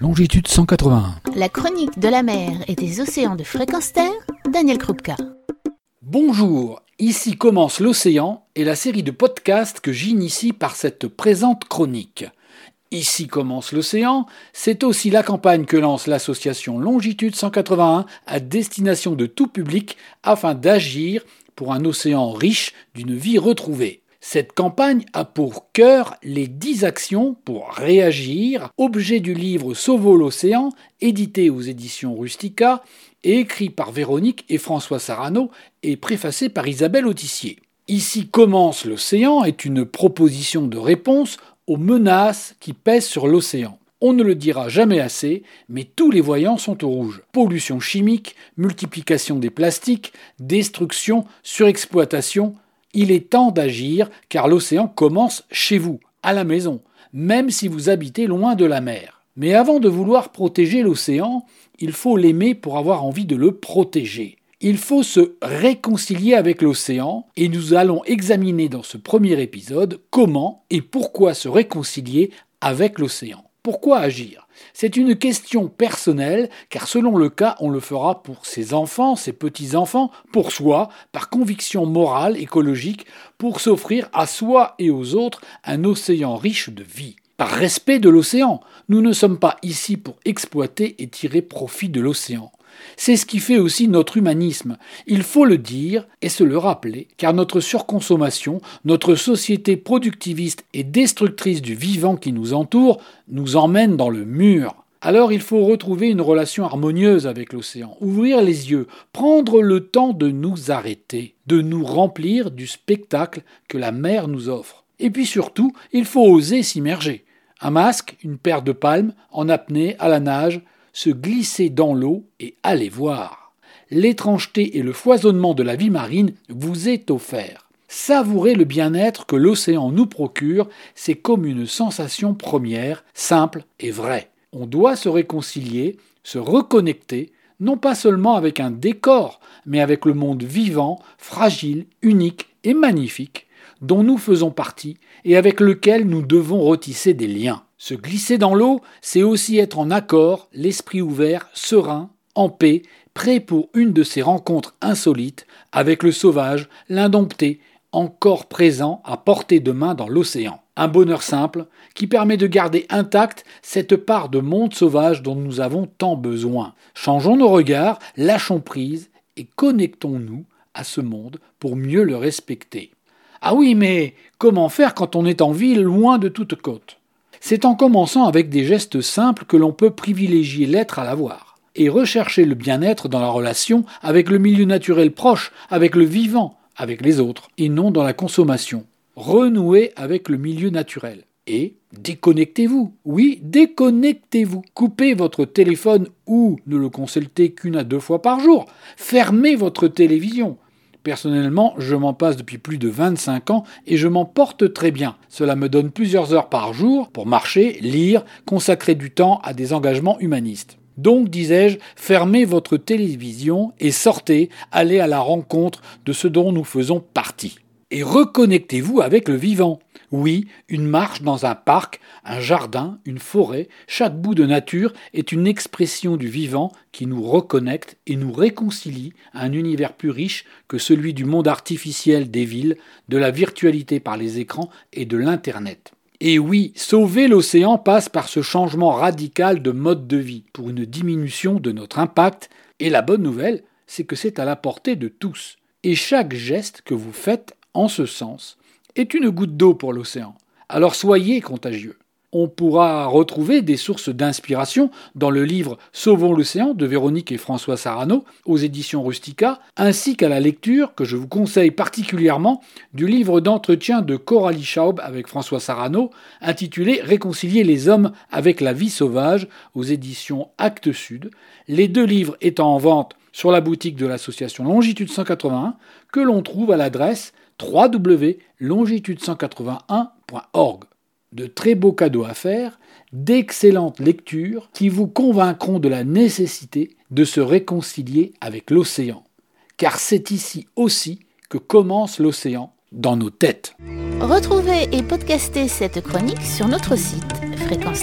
longitude 181. La chronique de la mer et des océans de fréquence terre, Daniel Krupka. Bonjour, ici commence l'océan et la série de podcasts que j'initie par cette présente chronique. Ici commence l'océan, c'est aussi la campagne que lance l'association Longitude 181 à destination de tout public afin d'agir pour un océan riche d'une vie retrouvée. Cette campagne a pour cœur les 10 actions pour réagir, objet du livre Sauvons l'océan, édité aux éditions Rustica, et écrit par Véronique et François Sarano et préfacé par Isabelle Autissier. Ici commence l'océan est une proposition de réponse aux menaces qui pèsent sur l'océan. On ne le dira jamais assez, mais tous les voyants sont au rouge. Pollution chimique, multiplication des plastiques, destruction, surexploitation, il est temps d'agir car l'océan commence chez vous, à la maison, même si vous habitez loin de la mer. Mais avant de vouloir protéger l'océan, il faut l'aimer pour avoir envie de le protéger. Il faut se réconcilier avec l'océan et nous allons examiner dans ce premier épisode comment et pourquoi se réconcilier avec l'océan. Pourquoi agir? C'est une question personnelle, car selon le cas, on le fera pour ses enfants, ses petits-enfants, pour soi, par conviction morale, écologique, pour s'offrir à soi et aux autres un océan riche de vie. Par respect de l'océan, nous ne sommes pas ici pour exploiter et tirer profit de l'océan. C'est ce qui fait aussi notre humanisme. Il faut le dire et se le rappeler, car notre surconsommation, notre société productiviste et destructrice du vivant qui nous entoure, nous emmène dans le mur. Alors il faut retrouver une relation harmonieuse avec l'océan, ouvrir les yeux, prendre le temps de nous arrêter, de nous remplir du spectacle que la mer nous offre. Et puis surtout, il faut oser s'immerger. Un masque, une paire de palmes, en apnée, à la nage, se glisser dans l'eau et aller voir. L'étrangeté et le foisonnement de la vie marine vous est offert. Savourer le bien-être que l'océan nous procure, c'est comme une sensation première, simple et vraie. On doit se réconcilier, se reconnecter, non pas seulement avec un décor, mais avec le monde vivant, fragile, unique et magnifique, dont nous faisons partie et avec lequel nous devons retisser des liens. Se glisser dans l'eau, c'est aussi être en accord, l'esprit ouvert, serein, en paix, prêt pour une de ces rencontres insolites avec le sauvage, l'indompté, encore présent à portée de main dans l'océan. Un bonheur simple qui permet de garder intacte cette part de monde sauvage dont nous avons tant besoin. Changeons nos regards, lâchons prise et connectons-nous à ce monde pour mieux le respecter. Ah oui, mais comment faire quand on est en ville loin de toute côte? C'est en commençant avec des gestes simples que l'on peut privilégier l'être à l'avoir, et rechercher le bien-être dans la relation avec le milieu naturel proche, avec le vivant, avec les autres, et non dans la consommation. Renouer avec le milieu naturel. Et déconnectez-vous. Oui, déconnectez-vous. Coupez votre téléphone ou ne le consultez qu'une à deux fois par jour. Fermez votre télévision. Personnellement, je m'en passe depuis plus de 25 ans et je m'en porte très bien. Cela me donne plusieurs heures par jour pour marcher, lire, consacrer du temps à des engagements humanistes. Donc, disais-je, fermez votre télévision et sortez, allez à la rencontre de ce dont nous faisons partie et reconnectez-vous avec le vivant. Oui, une marche dans un parc, un jardin, une forêt, chaque bout de nature est une expression du vivant qui nous reconnecte et nous réconcilie à un univers plus riche que celui du monde artificiel des villes, de la virtualité par les écrans et de l'Internet. Et oui, sauver l'océan passe par ce changement radical de mode de vie, pour une diminution de notre impact, et la bonne nouvelle, c'est que c'est à la portée de tous. Et chaque geste que vous faites en ce sens, est une goutte d'eau pour l'océan. Alors soyez contagieux. On pourra retrouver des sources d'inspiration dans le livre Sauvons l'océan de Véronique et François Sarano aux éditions Rustica, ainsi qu'à la lecture, que je vous conseille particulièrement, du livre d'entretien de Coralie Schaub avec François Sarano, intitulé Réconcilier les hommes avec la vie sauvage aux éditions Actes Sud, les deux livres étant en vente sur la boutique de l'association Longitude 181, que l'on trouve à l'adresse www.longitude181.org. De très beaux cadeaux à faire, d'excellentes lectures qui vous convaincront de la nécessité de se réconcilier avec l'océan. Car c'est ici aussi que commence l'océan dans nos têtes. Retrouvez et podcastez cette chronique sur notre site fréquence